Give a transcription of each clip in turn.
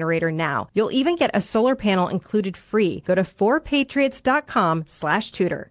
generator now. You'll even get a solar panel included free. Go to 4patriots.com slash tudor.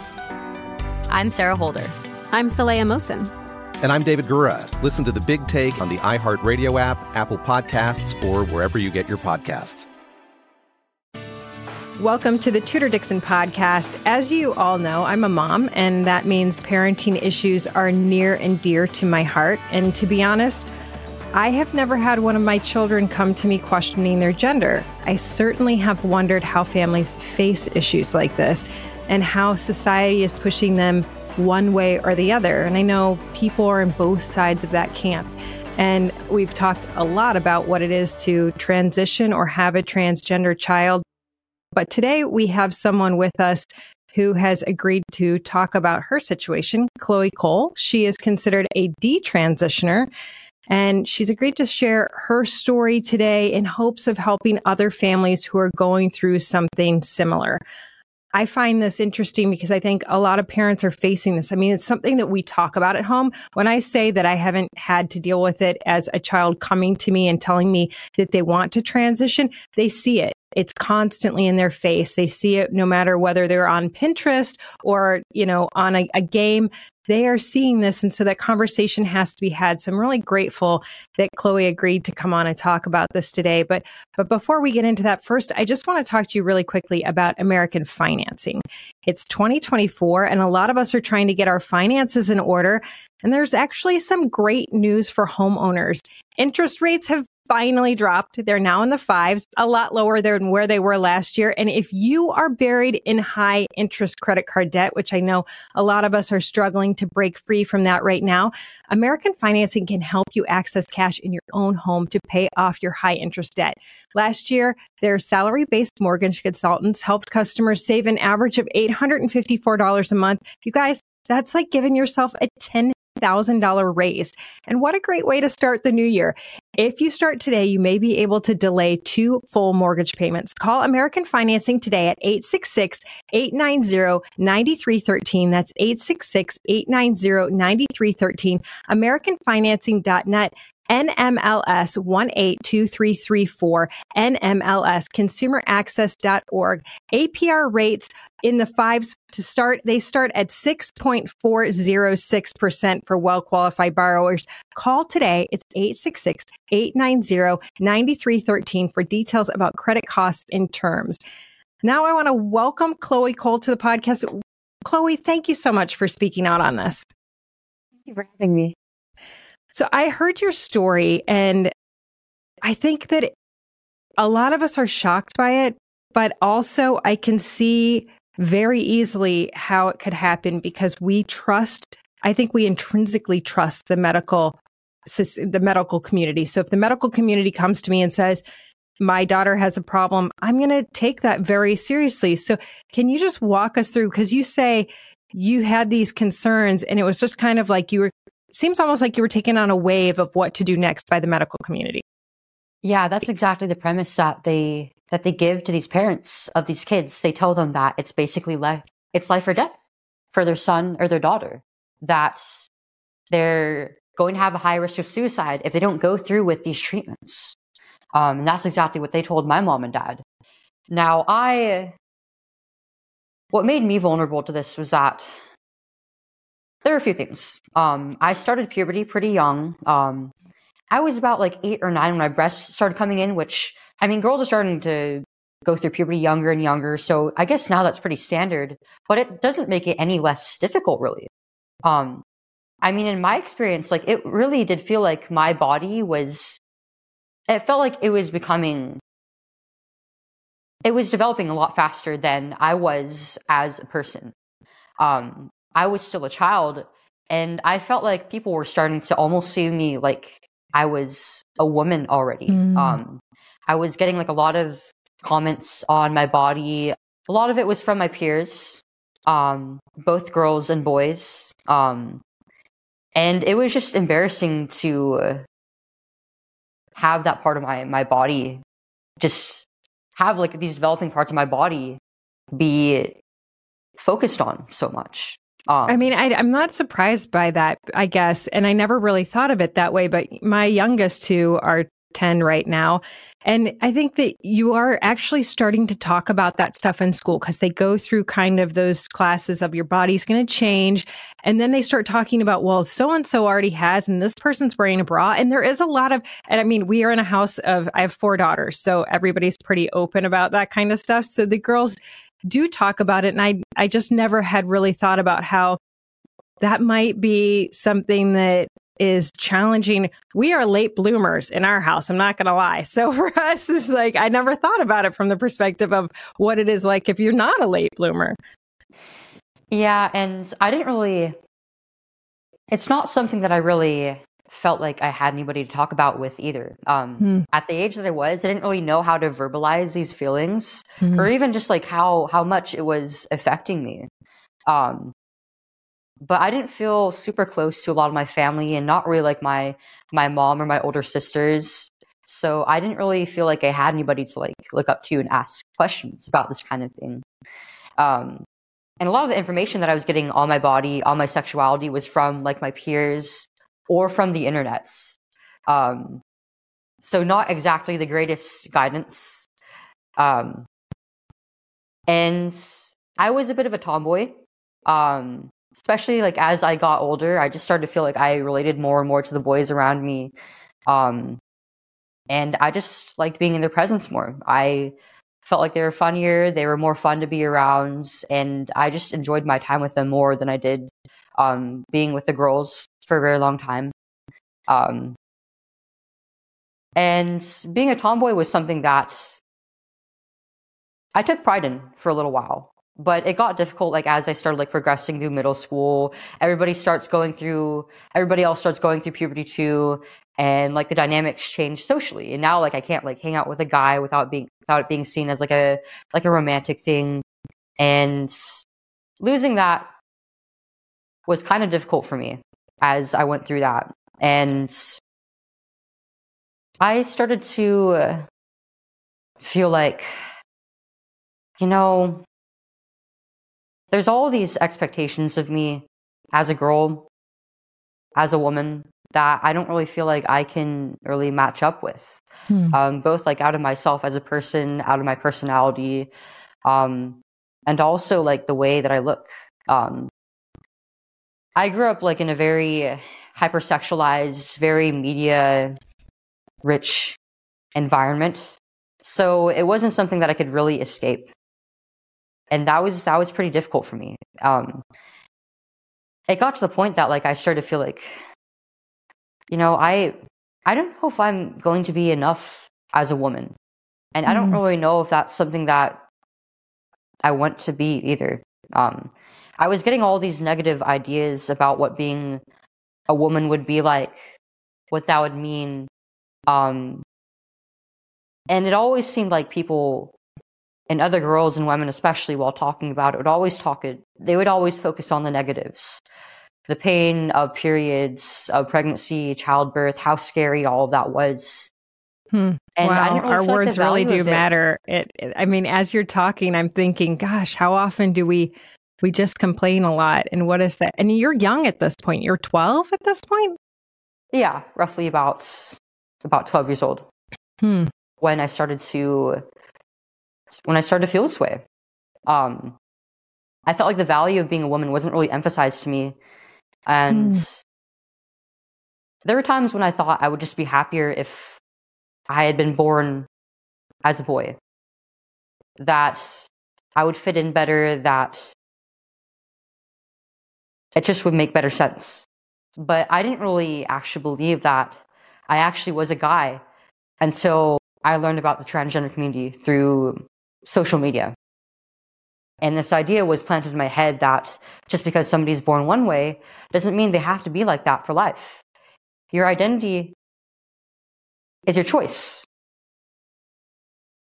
I'm Sarah Holder. I'm Saleha Mohsin. And I'm David Gura. Listen to the big take on the iHeartRadio app, Apple Podcasts, or wherever you get your podcasts. Welcome to the Tudor Dixon podcast. As you all know, I'm a mom, and that means parenting issues are near and dear to my heart. And to be honest, I have never had one of my children come to me questioning their gender. I certainly have wondered how families face issues like this and how society is pushing them one way or the other. And I know people are in both sides of that camp. And we've talked a lot about what it is to transition or have a transgender child. But today we have someone with us who has agreed to talk about her situation, Chloe Cole. She is considered a detransitioner. And she's agreed to share her story today in hopes of helping other families who are going through something similar. I find this interesting because I think a lot of parents are facing this. I mean, it's something that we talk about at home. When I say that I haven't had to deal with it as a child coming to me and telling me that they want to transition, they see it. It's constantly in their face. They see it no matter whether they're on Pinterest or, you know, on a, a game they are seeing this. And so that conversation has to be had. So I'm really grateful that Chloe agreed to come on and talk about this today. But, but before we get into that, first, I just want to talk to you really quickly about American financing. It's 2024 and a lot of us are trying to get our finances in order. And there's actually some great news for homeowners. Interest rates have finally dropped. They're now in the fives, a lot lower than where they were last year. And if you are buried in high interest credit card debt, which I know a lot of us are struggling to break free from that right now, American Financing can help you access cash in your own home to pay off your high interest debt. Last year, their salary based mortgage consultants helped customers save an average of $854 a month. You guys, that's like giving yourself a 10 $1,000 raise. And what a great way to start the new year. If you start today, you may be able to delay two full mortgage payments. Call American Financing today at 866 890 9313. That's 866 890 9313. AmericanFinancing.net. NMLS 182334, NMLS consumeraccess.org. APR rates in the fives to start, they start at 6.406% for well qualified borrowers. Call today. It's 866 890 9313 for details about credit costs and terms. Now I want to welcome Chloe Cole to the podcast. Chloe, thank you so much for speaking out on this. Thank you for having me. So I heard your story and I think that a lot of us are shocked by it, but also I can see very easily how it could happen because we trust, I think we intrinsically trust the medical the medical community. So if the medical community comes to me and says, my daughter has a problem, I'm going to take that very seriously. So can you just walk us through? Because you say you had these concerns and it was just kind of like you were seems almost like you were taken on a wave of what to do next by the medical community. Yeah, that's exactly the premise that they that they give to these parents of these kids. They tell them that it's basically life, it's life or death for their son or their daughter. That they're going to have a high risk of suicide if they don't go through with these treatments. Um, and that's exactly what they told my mom and dad. Now, I, what made me vulnerable to this was that there are a few things. Um, I started puberty pretty young. Um, I was about like eight or nine when my breasts started coming in, which I mean, girls are starting to go through puberty younger and younger. So I guess now that's pretty standard, but it doesn't make it any less difficult, really. Um, I mean, in my experience, like it really did feel like my body was, it felt like it was becoming, it was developing a lot faster than I was as a person. Um, I was still a child and I felt like people were starting to almost see me like I was a woman already. Mm. Um, I was getting like a lot of comments on my body. A lot of it was from my peers, um, both girls and boys. Um, and it was just embarrassing to have that part of my, my body just have like these developing parts of my body be focused on so much. Um, I mean, I, am not surprised by that, I guess. And I never really thought of it that way. But my youngest two are 10 right now. And I think that you are actually starting to talk about that stuff in school because they go through kind of those classes of your body's going to change. And then they start talking about, well, so and so already has, and this person's wearing a bra. And there is a lot of, and I mean, we are in a house of, I have four daughters. So everybody's pretty open about that kind of stuff. So the girls do talk about it. And I, I just never had really thought about how that might be something that is challenging. We are late bloomers in our house. I'm not going to lie. So for us, it's like, I never thought about it from the perspective of what it is like if you're not a late bloomer. Yeah. And I didn't really, it's not something that I really felt like I had anybody to talk about with either. Um, hmm. At the age that I was, I didn't really know how to verbalize these feelings, hmm. or even just like how how much it was affecting me. Um, but I didn't feel super close to a lot of my family, and not really like my my mom or my older sisters. So I didn't really feel like I had anybody to like look up to and ask questions about this kind of thing. Um, and a lot of the information that I was getting on my body, on my sexuality, was from like my peers or from the internets. Um, so not exactly the greatest guidance. Um, and I was a bit of a tomboy. Um, especially like as I got older, I just started to feel like I related more and more to the boys around me. Um, and I just liked being in their presence more. I felt like they were funnier, they were more fun to be around, and I just enjoyed my time with them more than I did um, being with the girls for a very long time. Um, and being a tomboy was something that I took pride in for a little while. But it got difficult, like as I started like progressing through middle school. Everybody starts going through, everybody else starts going through puberty too, and like the dynamics change socially. And now, like I can't like hang out with a guy without being without it being seen as like a like a romantic thing. And losing that was kind of difficult for me as I went through that. And I started to feel like, you know, there's all these expectations of me as a girl, as a woman, that I don't really feel like I can really match up with. Hmm. Um, both like out of myself as a person, out of my personality, um, and also like the way that I look. Um, I grew up like in a very hypersexualized, very media rich environment. So it wasn't something that I could really escape. And that was that was pretty difficult for me. Um, it got to the point that like I started to feel like, you know, I I don't know if I'm going to be enough as a woman. And mm I don't mm-hmm. really know if that's something that I want to be either. Um, I was getting all these negative ideas about what being a woman would be like, what that would mean. Um, and it always seemed like people and other girls and women, especially while talking about it, would always talk it. They would always focus on the negatives, the pain of periods, of pregnancy, childbirth, how scary all that was. Hmm. And wow, really our words like really do matter. It, it, I mean, as you're talking, I'm thinking, gosh, how often do we we just complain a lot? And what is that? And you're young at this point. You're 12 at this point. Yeah, roughly about about 12 years old. Hmm. When I started to when I started to feel this way, um, I felt like the value of being a woman wasn't really emphasized to me, and hmm. there were times when I thought I would just be happier if I had been born as a boy. That I would fit in better, that it just would make better sense. But I didn't really actually believe that I actually was a guy until I learned about the transgender community through social media. And this idea was planted in my head that just because somebody's born one way doesn't mean they have to be like that for life. Your identity is your choice.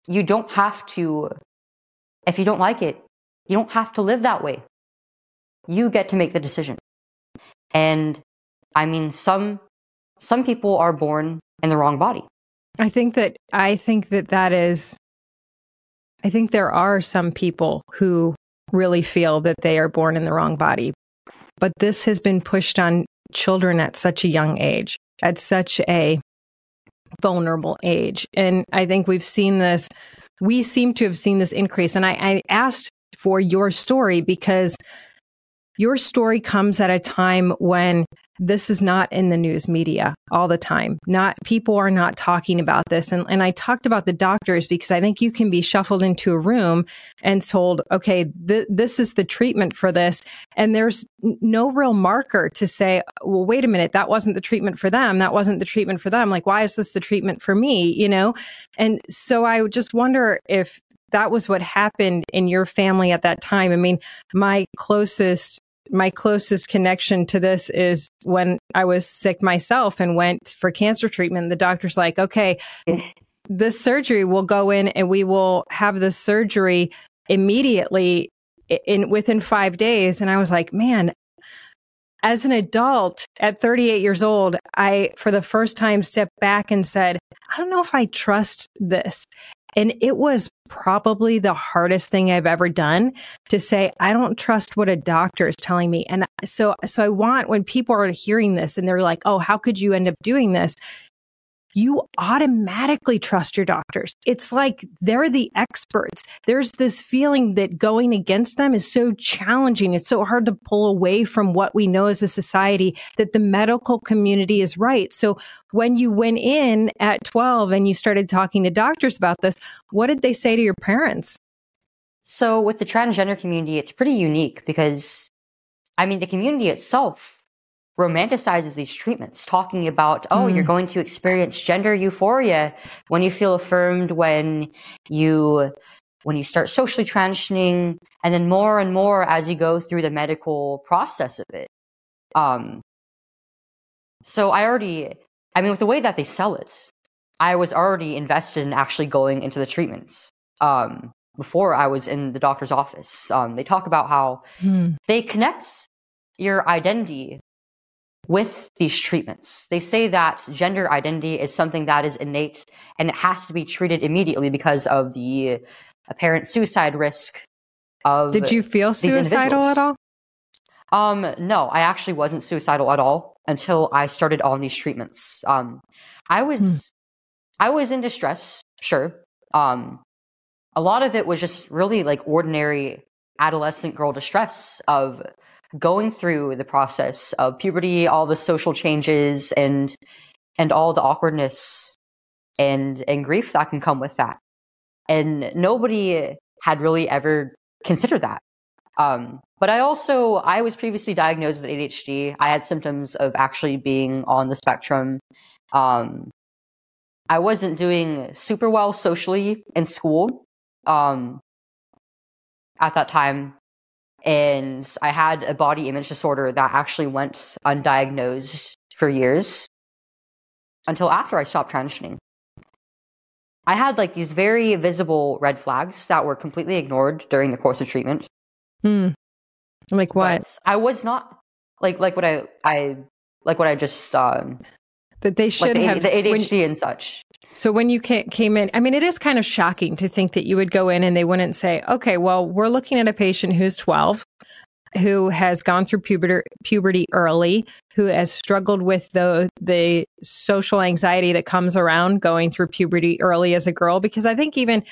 You don't have to, if you don't like it, you don't have to live that way. You get to make the decision. And I mean, some, some people are born in the wrong body. I think that, I think that that is, I think there are some people who really feel that they are born in the wrong body. But this has been pushed on children at such a young age, at such a vulnerable age. And I think we've seen this, we seem to have seen this increase. And I, I asked for your story because your story comes at a time when this is not in the news media all the time. Not people are not talking about this. And, and I talked about the doctors because I think you can be shuffled into a room and told, okay, th- this is the treatment for this. And there's no real marker to say, well, wait a minute, that wasn't the treatment for them. That wasn't the treatment for them. Like, why is this the treatment for me? You know? And so I just wonder if that was what happened in your family at that time. I mean, my closest my closest connection to this is when I was sick myself and went for cancer treatment. The doctor's like, okay, this surgery will go in and we will have the surgery immediately in within five days. And I was like, man, as an adult at 38 years old, I, for the first time, stepped back and said, I don't know if I trust this. And it was probably the hardest thing I've ever done to say, I don't trust what a doctor is telling me. And so, so I want when people are hearing this and they're like, oh, how could you end up doing this? You automatically trust your doctors. It's like they're the experts. There's this feeling that going against them is so challenging. It's so hard to pull away from what we know as a society that the medical community is right. So when you went in at 12 and you started talking to doctors about this, what did they say to your parents? So with the transgender community, it's pretty unique because I mean, the community itself romanticizes these treatments, talking about, oh, mm. you're going to experience gender euphoria when you feel affirmed, when you when you start socially transitioning, and then more and more as you go through the medical process of it. Um, so I already, I mean, with the way that they sell it, I was already invested in actually going into the treatments. Um, before I was in the doctor's office, um, they talk about how mm. they connect your identity with these treatments. They say that gender identity is something that is innate and it has to be treated immediately because of the apparent suicide risk of Did you feel suicidal at all? Um no, I actually wasn't suicidal at all until I started on these treatments. Um I was hmm. I was in distress, sure. Um a lot of it was just really like ordinary adolescent girl distress of going through the process of puberty, all the social changes and and all the awkwardness and and grief that can come with that. And nobody had really ever considered that. Um, but I also I was previously diagnosed with ADHD. I had symptoms of actually being on the spectrum. Um, I wasn't doing super well socially in school um, at that time and I had a body image disorder that actually went undiagnosed for years until after I stopped transitioning. I had like these very visible red flags that were completely ignored during the course of treatment. Hmm. Like what? But I was not like like what I I like what I just um that they should like the, have the ADHD when, and such. So when you came in, I mean, it is kind of shocking to think that you would go in and they wouldn't say, okay, well, we're looking at a patient who's 12 who has gone through puberty, puberty early, who has struggled with the the social anxiety that comes around going through puberty early as a girl. Because I think even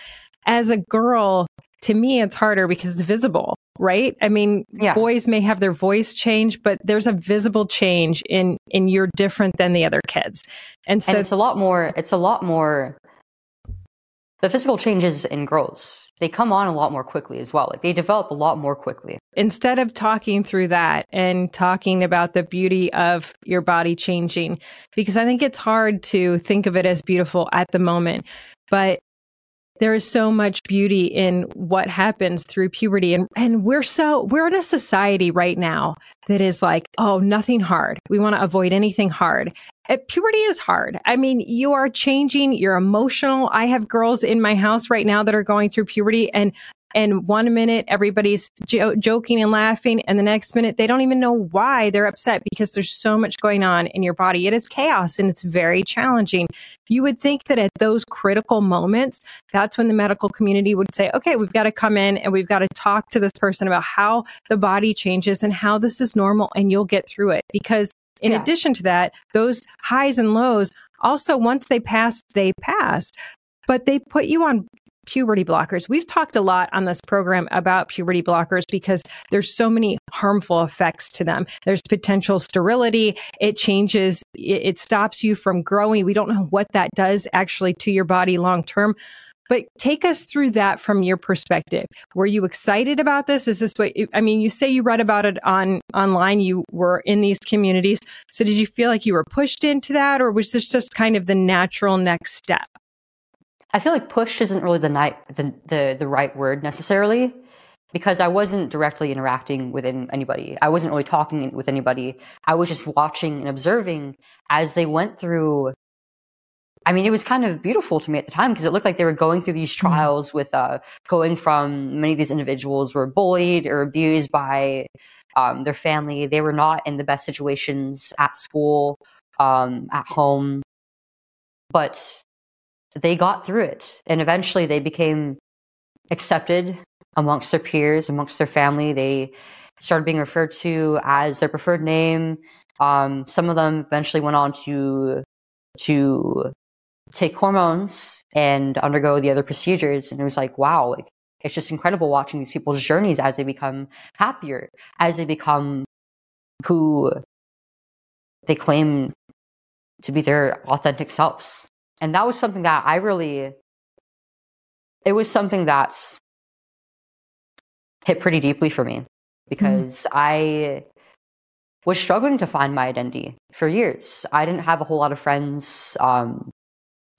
as a girl, to me, it's harder because it's visible, right? I mean, yeah. boys may have their voice change, but there's a visible change in in you're different than the other kids, and so and it's a lot more. It's a lot more the physical changes in girls they come on a lot more quickly as well like they develop a lot more quickly instead of talking through that and talking about the beauty of your body changing because i think it's hard to think of it as beautiful at the moment but there is so much beauty in what happens through puberty. And and we're so we're in a society right now that is like oh nothing hard. We want to avoid anything hard. Uh, puberty is hard. I mean you are changing you're emotional. I have girls in my house right now that are going through puberty and and one minute everybody's jo- joking and laughing and the next minute they don't even know why they're upset because there's so much going on in your body. It is chaos and it's very challenging. You would think that at those critical moments that's when the medical community would say okay we've got to come in and we've got to talk to this person about how the body changes and how this is normal and you'll get through it. Because in yeah. addition to that those highs and lows also once they pass they pass. But they put you on puberty blockers. We've talked a lot on this program about puberty blockers because there's so many harmful effects to them. There's potential sterility. It changes, it, stops you from growing. We don't know what that does actually to your body long term. But take us through that from your perspective. Were you excited about this? Is this what I mean? You say you read about it on online. You were in these communities. So did you feel like you were pushed into that, or was this just kind of the natural next step? I feel like push isn't really the, night, the, the, the right word necessarily because I wasn't directly interacting with anybody. I wasn't really talking with anybody. I was just watching and observing as they went through. I mean, it was kind of beautiful to me at the time because it looked like they were going through these mm-hmm. trials mm-hmm. with uh, going from many of these individuals were bullied or abused by um, their family. They were not in the best situations at school, um, at home. But they got through it and eventually they became accepted amongst their peers, amongst their family. They started being referred to as their preferred name. Um, some of them eventually went on to to take hormones and undergo the other procedures. And it was like, wow, like, it's just incredible watching these people's journeys as they become happier, as they become who they claim to be their authentic selves and that was something that I really, it was something that's hit pretty deeply for me because mm. I was struggling to find my identity for years. I didn't have a whole lot of friends um,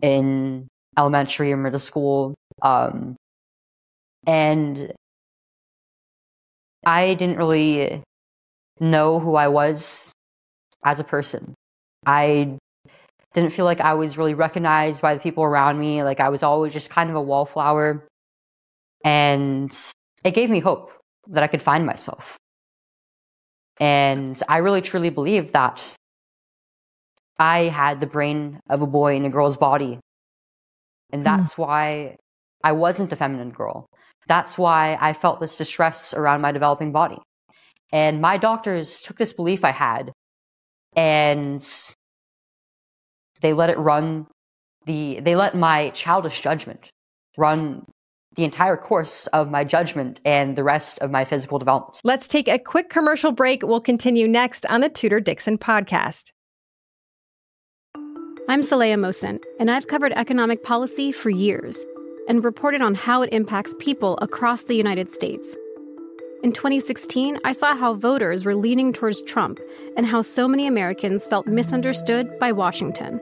in elementary or middle school. Um, and I didn't really know who I was as a person. I didn't feel like I was really recognized by the people around me. Like I was always just kind of a wallflower. And it gave me hope that I could find myself. And I really truly believe that I had the brain of a boy in a girl's body. And hmm. that's mm. why I wasn't a feminine girl. That's why I felt this distress around my developing body. And my doctors took this belief I had and they let it run the they let my childish judgment run the entire course of my judgment and the rest of my physical development. Let's take a quick commercial break. We'll continue next on the Tudor Dixon podcast. I'm Saleha Mohsin, and I've covered economic policy for years and reported on how it impacts people across the United States. In 2016, I saw how voters were leaning towards Trump and how so many Americans felt misunderstood by Washington.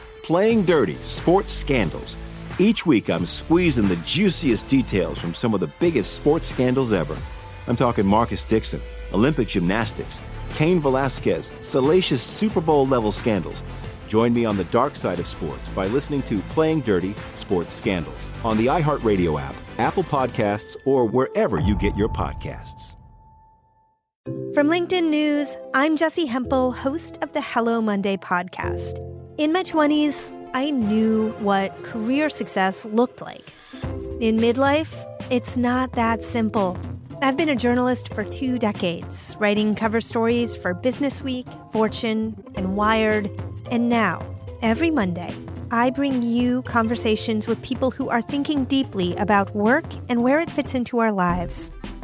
Playing Dirty Sports Scandals. Each week, I'm squeezing the juiciest details from some of the biggest sports scandals ever. I'm talking Marcus Dixon, Olympic gymnastics, Cain Velasquez, salacious Super Bowl level scandals. Join me on the dark side of sports by listening to Playing Dirty Sports Scandals on the iHeartRadio app, Apple Podcasts, or wherever you get your podcasts. From LinkedIn News, I'm Jessi Hempel, host of the Hello Monday podcast. In my 20s, I knew what career success looked like. In midlife, it's not that simple. I've been a journalist for two decades, writing cover stories for Business Week, Fortune, and Wired. And now, every Monday, I bring you conversations with people who are thinking deeply about work and where it fits into our lives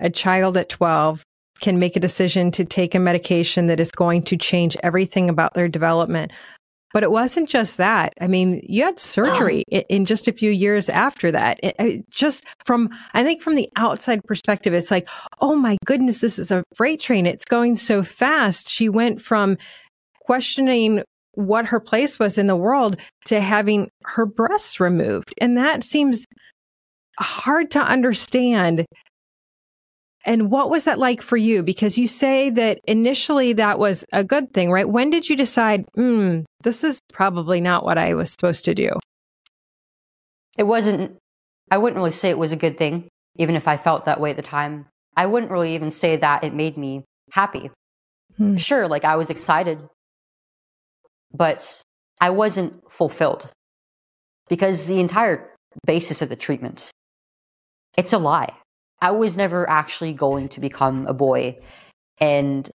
A child at 12 can make a decision to take a medication that is going to change everything about their development. But it wasn't just that. I mean, you had surgery oh. in just a few years after that. It, it just from, I think from the outside perspective, it's like, oh my goodness, this is a freight train. It's going so fast. She went from questioning what her place was in the world to having her breasts removed. And that seems hard to understand and what was that like for you? Because you say that initially that was a good thing, right? When did you decide, hmm, this is probably not what I was supposed to do? It wasn't, I wouldn't really say it was a good thing, even if I felt that way at the time. I wouldn't really even say that it made me happy. Hmm. Sure, like I was excited, but I wasn't fulfilled because the entire basis of the treatment, it's a lie I was never actually going to become a boy. And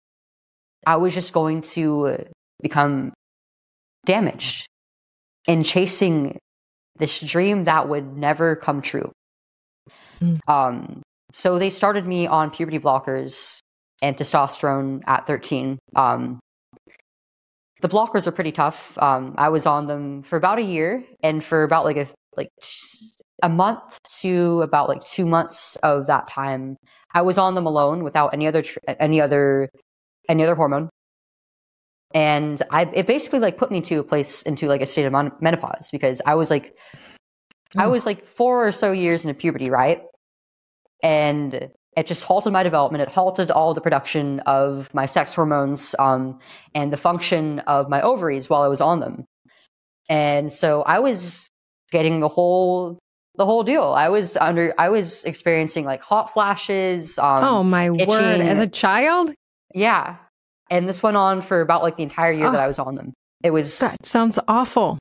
I was just going to become damaged and chasing this dream that would never come true. Mm. Um, so they started me on puberty blockers and testosterone at 13. Um, the blockers are pretty tough. Um, I was on them for about a year, and for about like a like a month to about like two months of that time, I was on them alone without any other tr- any other any other hormone, and I it basically like put me to a place into like a state of mon- menopause because I was like I hmm. was like four or so years into puberty, right? And it just halted my development. It halted all the production of my sex hormones um, and the function of my ovaries while I was on them. And so I was getting the whole the whole deal. I was under, I was experiencing like hot flashes. Um, oh my itching. word! As a child, yeah. And this went on for about like the entire year oh, that I was on them. It was that sounds awful.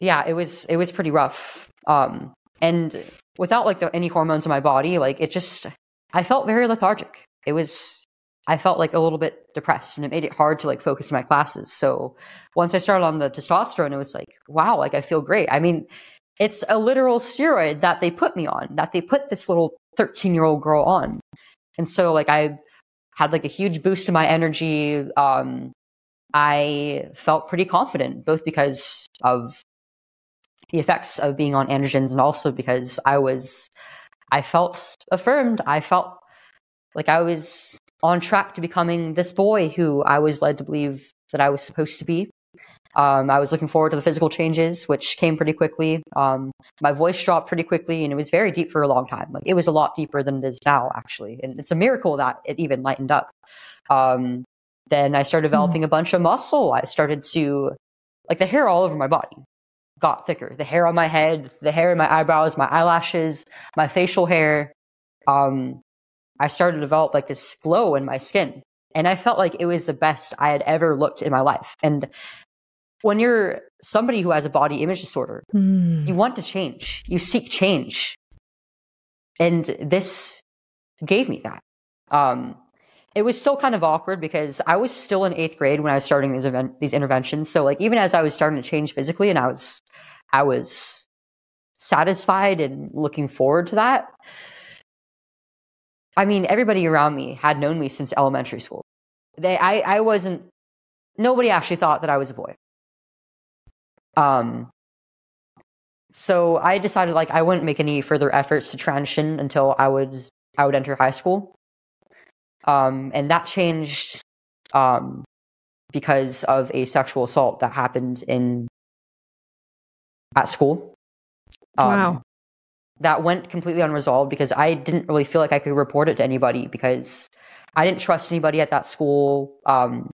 Yeah, it was it was pretty rough. Um, and without like the, any hormones in my body, like it just, I felt very lethargic. It was I felt like a little bit depressed and it made it hard to like focus in my classes. So once I started on the testosterone, it was like, wow, like I feel great. I mean, it's a literal steroid that they put me on, that they put this little 13 year old girl on. And so like I had like a huge boost in my energy. Um, I felt pretty confident, both because of the effects of being on androgens and also because I was, I felt affirmed. I felt like I was on track to becoming this boy who I was led to believe that I was supposed to be. Um, I was looking forward to the physical changes, which came pretty quickly. Um, my voice dropped pretty quickly, and it was very deep for a long time. Like it was a lot deeper than it is now, actually. And it's a miracle that it even lightened up. Um, then I started developing a bunch of muscle. I started to, like, the hair all over my body got thicker. The hair on my head, the hair in my eyebrows, my eyelashes, my facial hair. Um, I started to develop like this glow in my skin. And I felt like it was the best I had ever looked in my life. And when you're somebody who has a body image disorder, Mm. you want to change, you seek change. And this gave me that. Um, it was still kind of awkward because I was still in eighth grade when I was starting these event, these interventions. So like even as I was starting to change physically, and I was I was satisfied and looking forward to that. I mean, everybody around me had known me since elementary school. They, I, I wasn't. Nobody actually thought that I was a boy. Um. So I decided like I wouldn't make any further efforts to transition until I would I would enter high school. Um, and that changed um, because of a sexual assault that happened in at school. Um, Wow. That went completely unresolved because I didn't really feel like I could report it to anybody because I didn't trust anybody at that school. Um,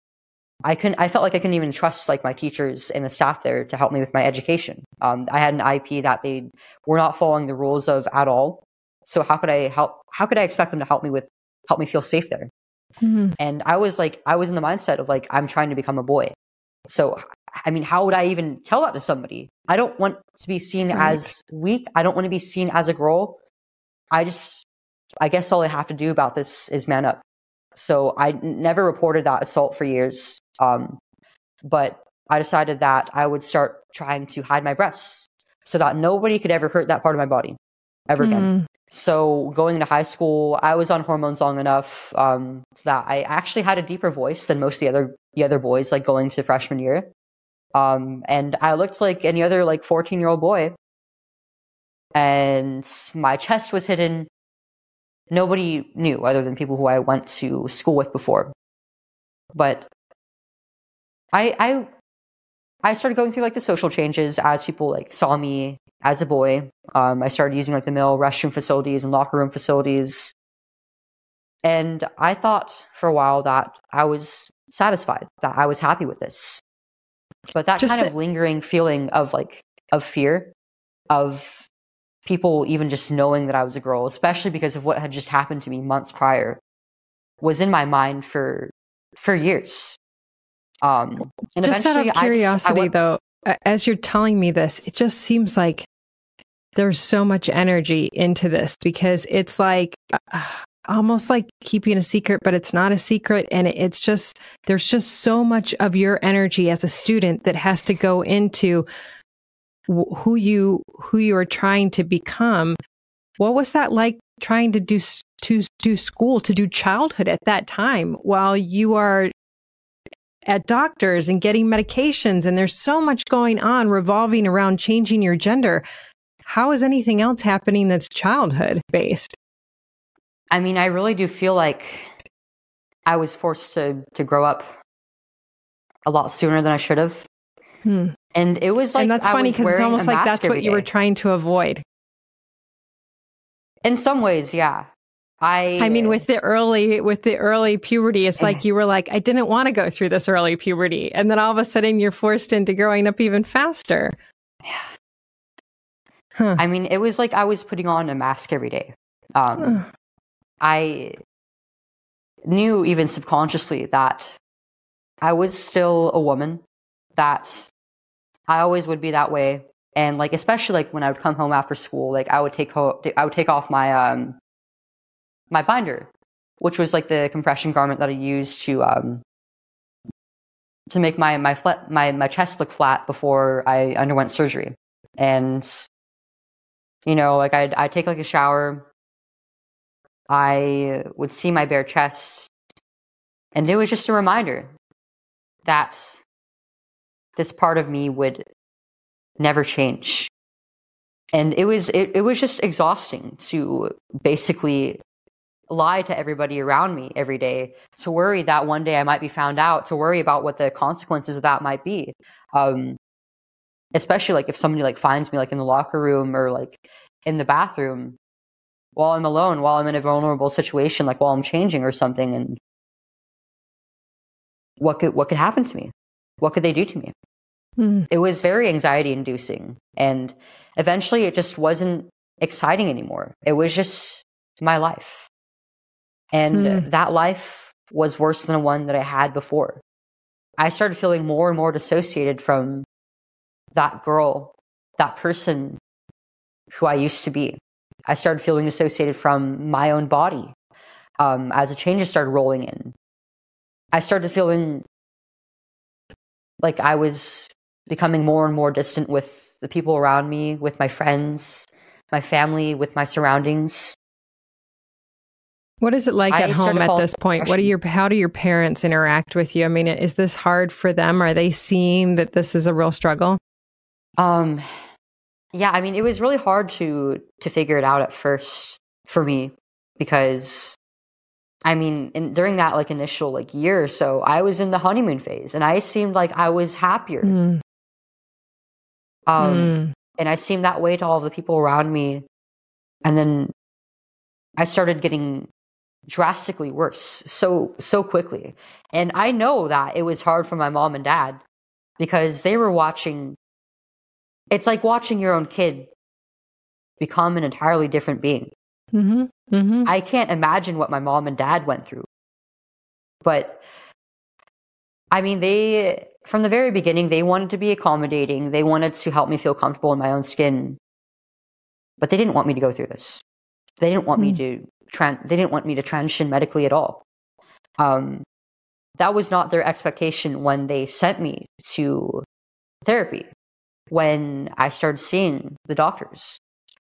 I couldn't. I felt like I couldn't even trust like my teachers and the staff there to help me with my education. Um, I had an IP that they were not following the rules of at all. So how could I help? How could I expect them to help me with help me feel safe there? Mhm. And I was like, I was in the mindset of like, I'm trying to become a boy. So, I mean, how would I even tell that to somebody? I don't want to be seen as weak. I don't want to be seen as a girl. I just, I guess all I have to do about this is man up. So I never reported that assault for years. Um, but I decided that I would start trying to hide my breasts so that nobody could ever hurt that part of my body ever again. Mm. So going into high school, I was on hormones long enough um, that I actually had a deeper voice than most of the other the other boys. Like going to freshman year, um, and I looked like any other like fourteen year old boy, and my chest was hidden. Nobody knew other than people who I went to school with before. But I I I started going through like the social changes as people like saw me as a boy. Um, I started using like the male restroom facilities and locker room facilities. And I thought for a while that I was satisfied, that I was happy with this. But that Just kind to- of lingering feeling of like of fear of people even just knowing that I was a girl, especially because of what had just happened to me months prior, was in my mind for for years. Um, and just out of I just- I curiosity, went- though, as you're telling me this, it just seems like there's so much energy into this because it's like uh, almost like keeping a secret, but it's not a secret. And it's just, there's just so much of your energy as a student that has to go into who you, who you are trying to become. What was that like trying to do, to do school, to do childhood at that time while you are at doctors and getting medications and there's so much going on revolving around changing your gender how is anything else happening that's childhood based I mean, I really do feel like I was forced to to grow up a lot sooner than I should have. Hmm. And it was like and that's I funny because it's almost like that's what you were trying to avoid In some ways, yeah. I i mean with the early with the early puberty it's Eh. like you were like i didn't want to go through this early puberty and then all of a sudden you're forced into growing up even faster Huh. I mean, it was like I was putting on a mask every day. Um, I knew even subconsciously that I was still a woman, that I always would be that way. And like, especially like when I would come home after school, like I would take ho- I would take off my um my binder, which was like the compression garment that I used to um to make my my my my chest look flat before I underwent surgery. And you know, like I'd I'd take like a shower, I would see my bare chest, and it was just a reminder that this part of me would never change. And it was it, it was just exhausting to basically lie to everybody around me every day, to worry that one day I might be found out, to worry about what the consequences of that might be. Um, especially like if somebody like finds me like in the locker room or like in the bathroom while I'm alone, while I'm in a vulnerable situation, like while I'm changing or something. And what could what could happen to me? What could they do to me? Mm. It was very anxiety inducing. And eventually it just wasn't exciting anymore. It was just my life. And Mm. that life was worse than the one that I had before. I started feeling more and more dissociated from that girl, that person who I used to be. I started feeling dissociated from my own body um, as the changes started rolling in. I started feeling like I was becoming more and more distant with the people around me, with my friends, my family, with my surroundings. What is it like I at home at this point? What are your how do your parents interact with you? I mean, is this hard for them? Are they seeing that this is a real struggle? Um, yeah, I mean, it was really hard to to figure it out at first for me because, I mean, in, during that like initial like year or so, I was in the honeymoon phase, and I seemed like I was happier. Mm. Um, Mm. and I seemed that way to all the people around me, and then I started getting drastically worse so so quickly, and I know that it was hard for my mom and dad because they were watching it's like watching your own kid become an entirely different being. Mm-hmm. Mm-hmm. I can't imagine what my mom and dad went through. But I mean, they, from the very beginning, they wanted to be accommodating. They wanted to help me feel comfortable in my own skin. But they didn't want me to go through this. They didn't want me Mm. to, tran- they didn't want me to transition medically at all. Um, that was not their expectation when they sent me to therapy when I started seeing the doctors.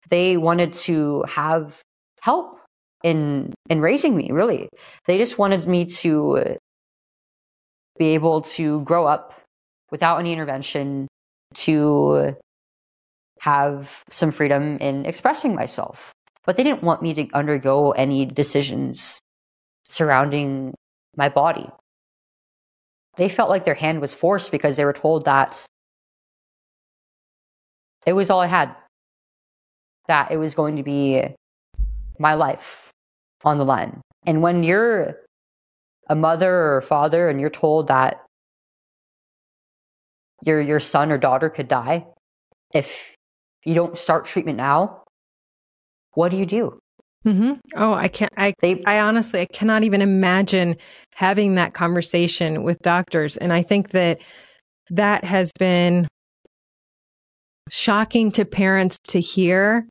They wanted to have help in in raising me, really. They just wanted me to be able to grow up without any intervention, to have some freedom in expressing myself. But they didn't want me to undergo any decisions surrounding my body. They felt like their hand was forced because they were told that it was all I had. That it was going to be my life on the line. And when you're a mother or a father and you're told that your your son or daughter could die if you don't start treatment now, what do you do? Mm-hmm. Oh, I can't. I, I honestly, I cannot even imagine having that conversation with doctors. And I think that that has been shocking to parents to hear.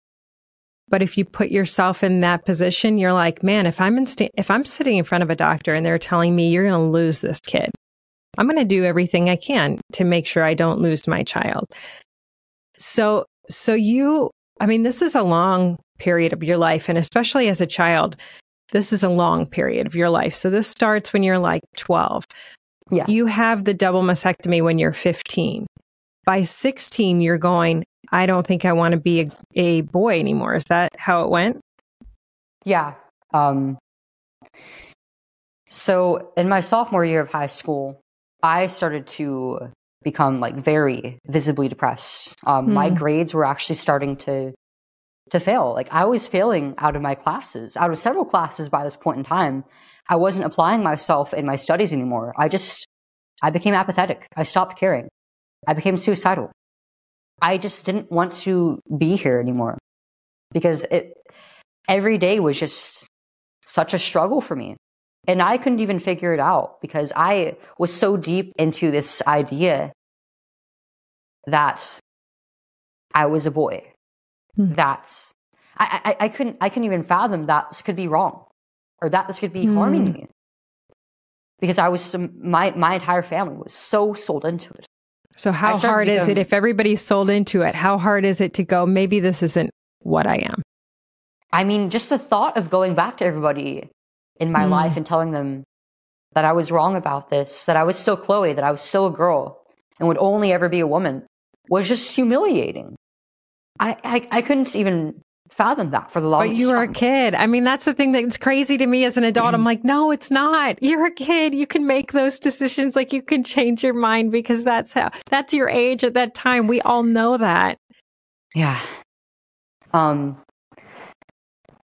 But if you put yourself in that position, you're like, man, if I'm in sta- if I'm sitting in front of a doctor and they're telling me you're going to lose this kid, I'm going to do everything I can to make sure I don't lose my child. So, so you, I mean, this is a long period of your life, and especially as a child, this is a long period of your life. So this starts when you're like 12. Yeah. You have the double mastectomy when you're 15. By 16, you're going, I don't think I want to be a, a boy anymore. Is that how it went? Yeah. Um, so in my sophomore year of high school, I started to become like very visibly depressed. Um, My Hmm. grades were actually starting to to fail. Like I was failing out of my classes, out of several classes by this point in time. I wasn't applying myself in my studies anymore. I just I became apathetic. I stopped caring. I became suicidal. I just didn't want to be here anymore because it every day was just such a struggle for me. And I couldn't even figure it out because I was so deep into this idea that I was a boy. That's I, I, I couldn't I couldn't even fathom that this could be wrong or that this could be harming Hmm. me. Because I was some, my my entire family was so sold into it. So how hard is it if everybody's sold into it? How hard is it to go, maybe this isn't what I am? I mean, just the thought of going back to everybody in my Mm. life and telling them that I was wrong about this, that I was still Chloe, that I was still a girl and would only ever be a woman was just humiliating. I, I, I couldn't even fathom that for the longest But you were a kid. I mean, that's the thing that's crazy to me as an adult. I'm like, no, it's not. You're a kid. You can make those decisions. Like you can change your mind because that's how, that's your age at that time. We all know that. Yeah. Um,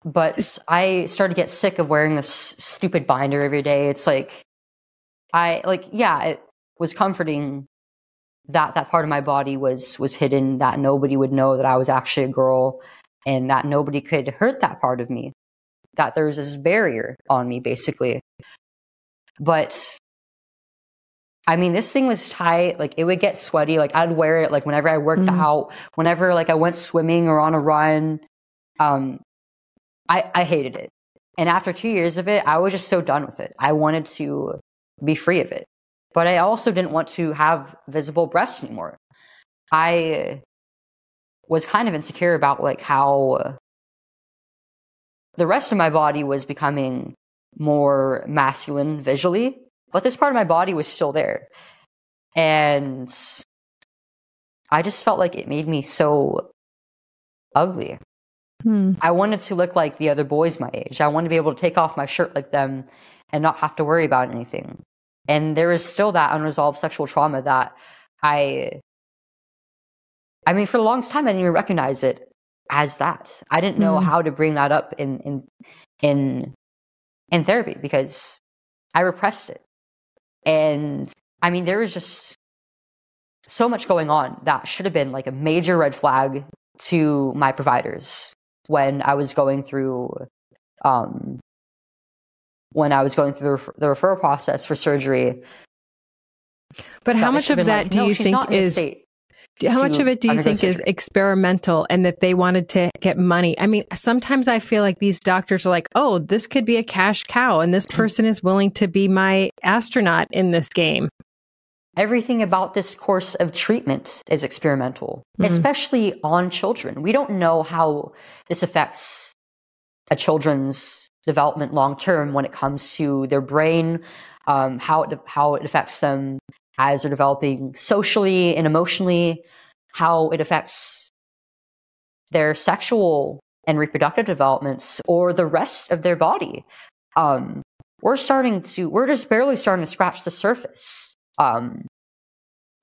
but I started to get sick of wearing this stupid binder every day. It's like I like, yeah, it was comforting that that part of my body was was hidden, that nobody would know that I was actually a girl, and that nobody could hurt that part of me. That there was this barrier on me, basically. But I mean, this thing was tight. Like it would get sweaty. Like I'd wear it like whenever I worked mm. out, whenever like I went swimming or on a run. Um, I I hated it. And after two years of it, I was just so done with it. I wanted to be free of it. But I also didn't want to have visible breasts anymore. I was kind of insecure about like how the rest of my body was becoming more masculine visually, but this part of my body was still there. And I just felt like it made me so ugly. Hmm. I wanted to look like the other boys my age. I wanted to be able to take off my shirt like them and not have to worry about anything. And there is still that unresolved sexual trauma that I I mean for the longest time I didn't even recognize it as that. I didn't know hmm. how to bring that up in in in in therapy because I repressed it. And I mean there was just so much going on that should have been like a major red flag to my providers when I was going through um, when I was going through the, refer- the referral process for surgery. But how much of that like, do no, you think is how much of it do you think surgery. is experimental and that they wanted to get money? I mean, sometimes I feel like these doctors are like, "Oh, this could be a cash cow and this person is willing to be my astronaut in this game." Everything about this course of treatment is experimental, mm-hmm. especially on children. We don't know how this affects a children's development long term when it comes to their brain, um, how it how it affects them as they're developing socially and emotionally, how it affects their sexual and reproductive developments or the rest of their body. Um, we're starting to we're just barely starting to scratch the surface um,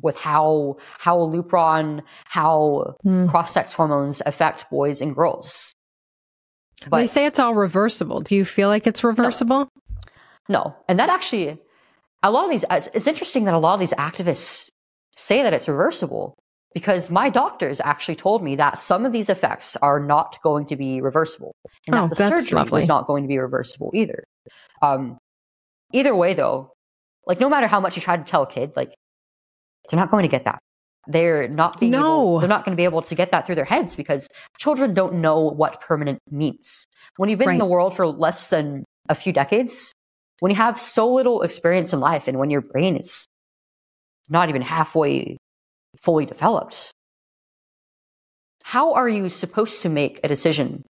with how how lupron, how mm. cross sex hormones affect boys and girls. But they say it's all reversible. Do you feel like it's reversible? No. no. And that actually, a lot of these, it's interesting that a lot of these activists say that it's reversible because my doctors actually told me that some of these effects are not going to be reversible and oh, that the surgery lovely. was not going to be reversible either. Um, either way, though, like no matter how much you try to tell a kid, like they're not going to get that. They're not being no. able, they're not going to be able to get that through their heads because children don't know what permanent means. When you've been right. in the world for less than a few decades, when you have so little experience in life and when your brain is not even halfway fully developed, how are you supposed to make a decision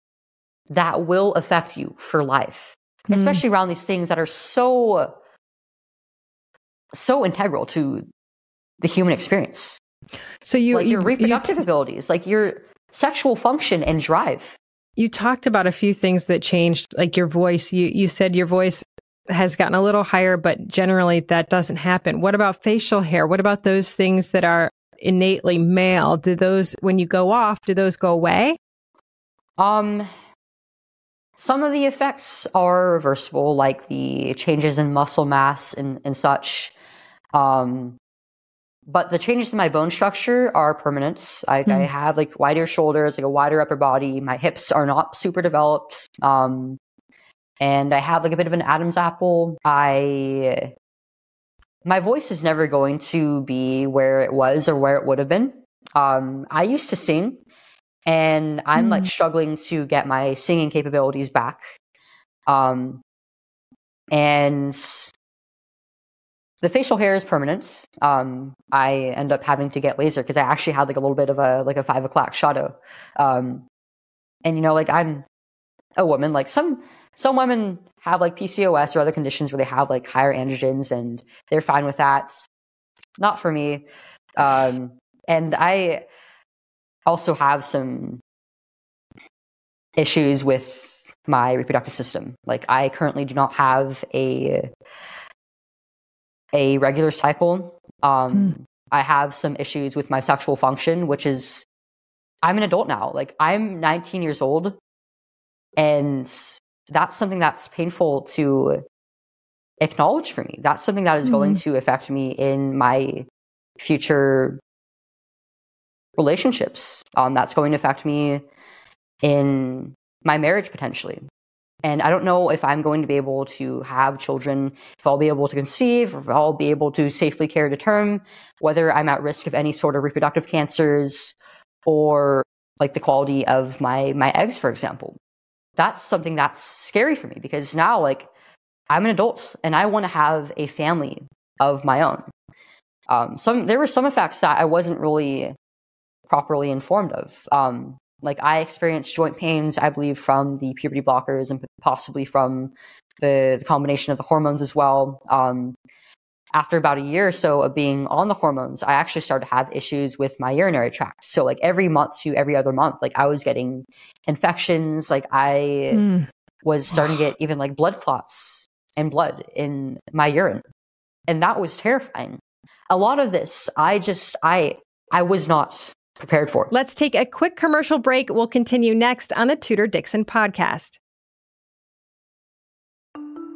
that will affect you for life? Mm. Especially around these things that are so so integral to the human experience. So you like your reproductive you t- abilities, like your sexual function and drive. You talked about a few things that changed, like your voice. You you said your voice has gotten a little higher, but generally that doesn't happen. What about facial hair? What about those things that are innately male? Do those when you go off, do those go away? Um some of the effects are reversible, like the changes in muscle mass and, and such. Um, but the changes in my bone structure are permanent. I, mm. I have like wider shoulders, like a wider upper body. My hips are not super developed. Um, and I have like a bit of an Adam's apple. I, my voice is never going to be where it was or where it would have been. Um, I used to sing and I'm mm. like struggling to get my singing capabilities back. Um, and the facial hair is permanent. Um, I end up having to get laser because I actually had like a little bit of a like a five o'clock shadow. Um, and you know, like I'm a woman. Like some some women have like PCOS or other conditions where they have like higher androgens and they're fine with that. Not for me. Um, and I also have some issues with my reproductive system. Like I currently do not have a a regular cycle. Um, mm. I have some issues with my sexual function, which is I'm an adult now. Like I'm 19 years old, and that's something that's painful to acknowledge for me. That's something that is going Mm-hmm. to affect me in my future relationships. Um, that's going to affect me in my marriage potentially. And I don't know if I'm going to be able to have children, if I'll be able to conceive, if I'll be able to safely carry to term, whether I'm at risk of any sort of reproductive cancers or like the quality of my my eggs, for example. That's something that's scary for me because now like I'm an adult and I want to have a family of my own. Um, some there were some effects that I wasn't really properly informed of. Um, like I experienced joint pains, I believe, from the puberty blockers and possibly from the, the combination of the hormones as well. Um, after about a year or so of being on the hormones, I actually started to have issues with my urinary tract. So like every month to every other month, like I was getting infections. Like I Mm. was starting to get even like blood clots and blood in my urine. And that was terrifying. A lot of this, I just, I, I was not prepared for. Let's take a quick commercial break. We'll continue next on the Tudor Dixon podcast.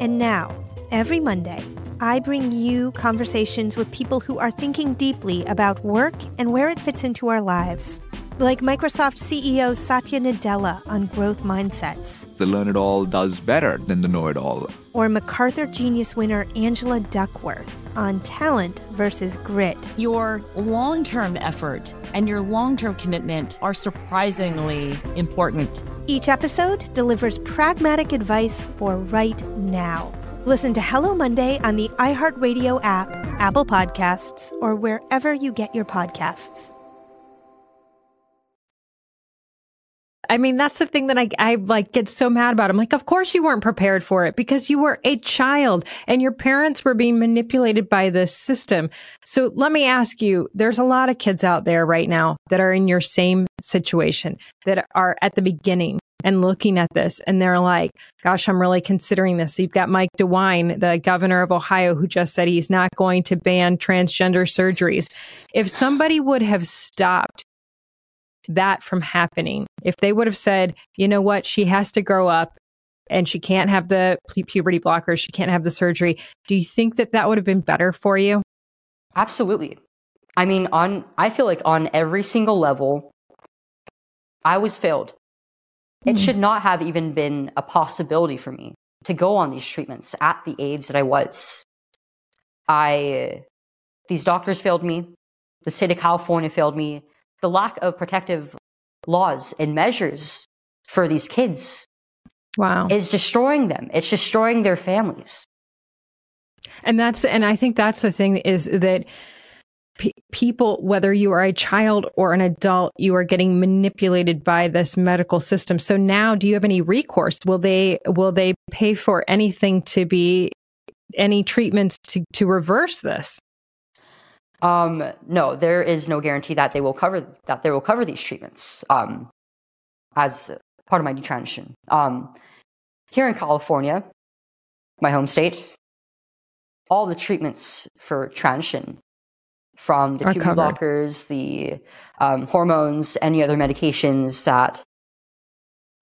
And now, every Monday, I bring you conversations with people who are thinking deeply about work and where it fits into our lives. Like Microsoft CEO Satya Nadella on growth mindsets, The learn it all does better than the know it all. or MacArthur Genius winner Angela Duckworth on talent versus grit. Your long term effort and your long term commitment are surprisingly important. Each episode delivers pragmatic advice for right now. Listen to Hello Monday on the iHeartRadio app, Apple Podcasts, or wherever you get your podcasts. I mean, that's the thing that I, I like get so mad about. I'm like, of course you weren't prepared for it because you were a child and your parents were being manipulated by this system. So let me ask you, there's a lot of kids out there right now that are in your same situation that are at the beginning and looking at this and they're like, gosh, I'm really considering this. You've got Mike DeWine, the governor of Ohio, who just said he's not going to ban transgender surgeries. If somebody would have stopped that from happening. If they would have said, you know what, she has to grow up and she can't have the pu- puberty blockers, she can't have the surgery, do you think that that would have been better for you? Absolutely. I mean, on I feel like on every single level, I was failed. It hmm. should not have even been a possibility for me to go on these treatments at the age that I was. I these doctors failed me. The state of California failed me. The lack of protective laws and measures for these kids Wow. is destroying them. It's destroying their families. And that's and I think that's the thing is that people, whether you are a child or an adult, you are getting manipulated by this medical system. So now, do you have any recourse? Will they will they pay for anything to be any treatments to to reverse this? Um, no, there is no guarantee that they will cover that they will cover these treatments um, as part of my detransition. Um, here in California, my home state, all the treatments for transition from the puberty blockers, the um, hormones, any other medications that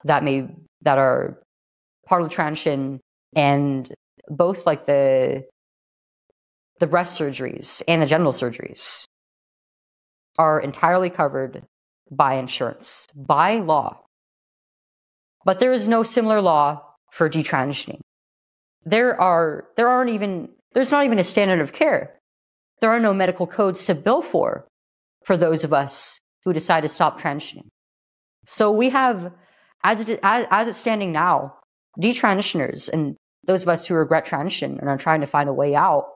that may that are part of the transition, and both like the the breast surgeries and the genital surgeries are entirely covered by insurance by law. But there is no similar law for detransitioning. There are there aren't even there's not even a standard of care there are no medical codes to bill for for those of us who decide to stop transitioning. So we have, as it, as, as it's standing now, detransitioners and those of us who regret transition and are trying to find a way out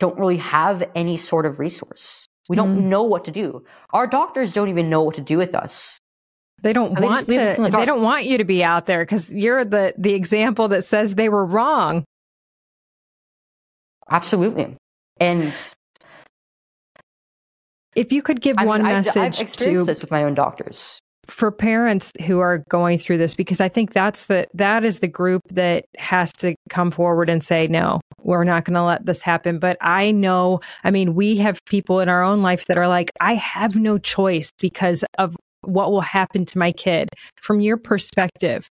don't really have any sort of resource. We don't mm. know what to do. Our doctors don't even know what to do with us. They don't so want they to. The they don't want you to be out there because you're the the example that says they were wrong. Absolutely. And if you could give I one mean, message I've, I've experienced to this with my own doctors for parents who are going through this because i think that's the that is the group that has to come forward and say no we're not going to let this happen but i know i mean we have people in our own life that are like i have no choice because of what will happen to my kid from your perspective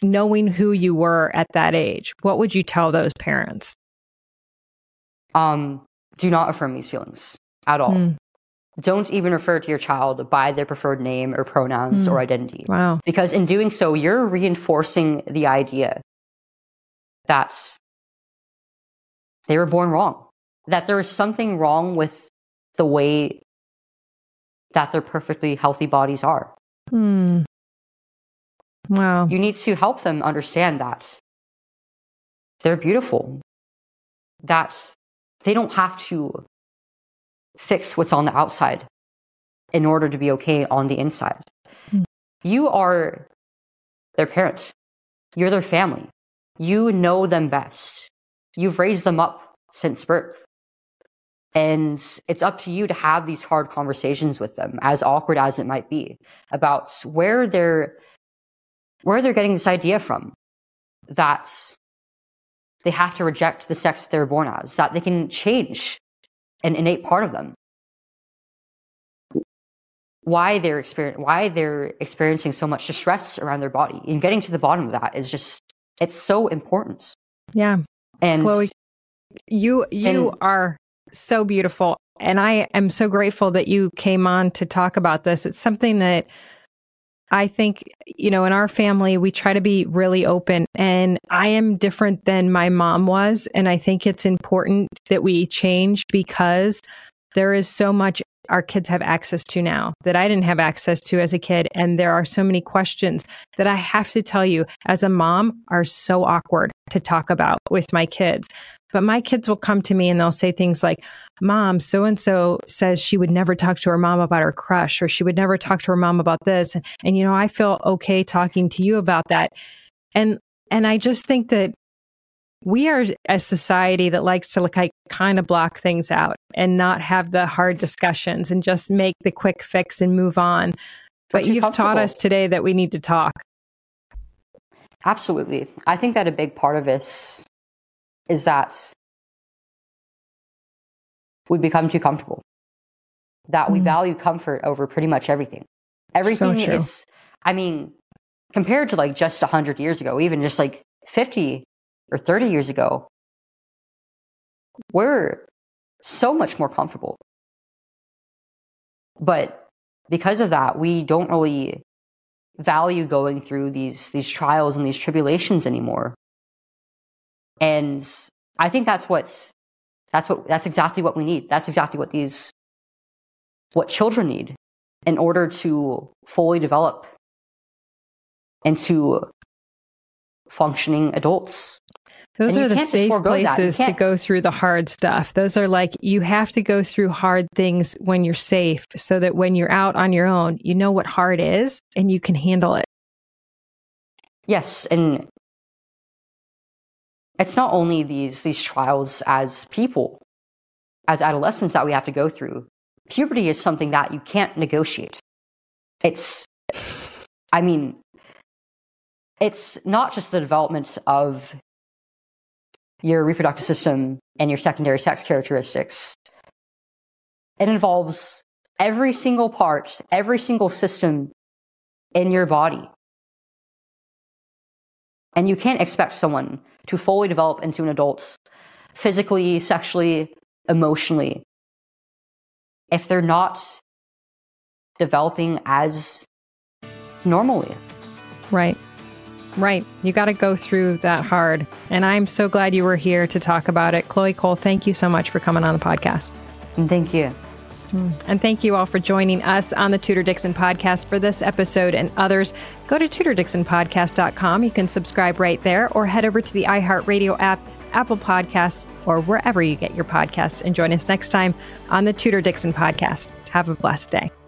knowing who you were at that age what would you tell those parents um, do not affirm these feelings at all. Mm. Don't even refer to your child by their preferred name or pronouns mm. or identity. Wow. Because in doing so, you're reinforcing the idea that they were born wrong, that there is something wrong with the way that their perfectly healthy bodies are. Hmm. Wow. You need to help them understand that they're beautiful, that they don't have to fix what's on the outside in order to be okay on the inside. Mm. You are their parents, You're their family. You know them best. You've raised them up since birth. And it's up to you to have these hard conversations with them, as awkward as it might be, about where they're where they're getting this idea from that they have to reject the sex that they were born as, that they can change an innate part of them. Why they're experience, why they're experiencing so much distress around their body, and getting to the bottom of that is just it's so important. Yeah, and Chloe, you you and, are so beautiful, and I am so grateful that you came on to talk about this. It's something that I think, you know, in our family, we try to be really open and I am different than my mom was. And I think it's important that we change because there is so much our kids have access to now that I didn't have access to as a kid. And there are so many questions that I have to tell you as a mom are so awkward to talk about with my kids. But my kids will come to me and they'll say things like, Mom, so and so says she would never talk to her mom about her crush, or she would never talk to her mom about this. And, and you know, I feel okay talking to you about that. And and I just think that we are a society that likes to like kind of block things out and not have the hard discussions and just make the quick fix and move on. But you've taught us today that we need to talk. Absolutely. I think that a big part of this is that we become too comfortable. That we mm. value comfort over pretty much everything. Everything so is, I mean, compared to like just 100 years ago, even just like 50 or 30 years ago, we're so much more comfortable. But because of that, we don't really value going through these these trials and these tribulations anymore. And I think that's what's that's what that's exactly what we need. That's exactly what these what children need in order to fully develop into functioning adults. Those And are the safe forego that. You places to go through the hard stuff. Those are like you have to go through hard things when you're safe so that when you're out on your own, you know what hard is and you can handle it. Yes, and it's not only these these trials as people, as adolescents that we have to go through. Puberty is something that you can't negotiate. It's, I mean, it's not just the development of your reproductive system and your secondary sex characteristics. It involves every single part, every single system in your body. And you can't expect someone to fully develop into an adult physically, sexually, emotionally if they're not developing as normally. Right. Right. You got to go through that hard. And I'm so glad you were here to talk about it. Chloe Cole, thank you so much for coming on the podcast. Thank you. Mm. And thank you all for joining us on the Tudor Dixon podcast for this episode and others. Go to tudordixonpodcast.com. You can subscribe right there or head over to the iHeartRadio app, Apple Podcasts, or wherever you get your podcasts. And join us next time on the Tudor Dixon podcast. Have a blessed day.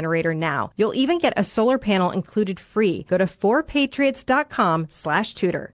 generator now. You'll even get a solar panel included free. Go to 4patriots.com slash tudor.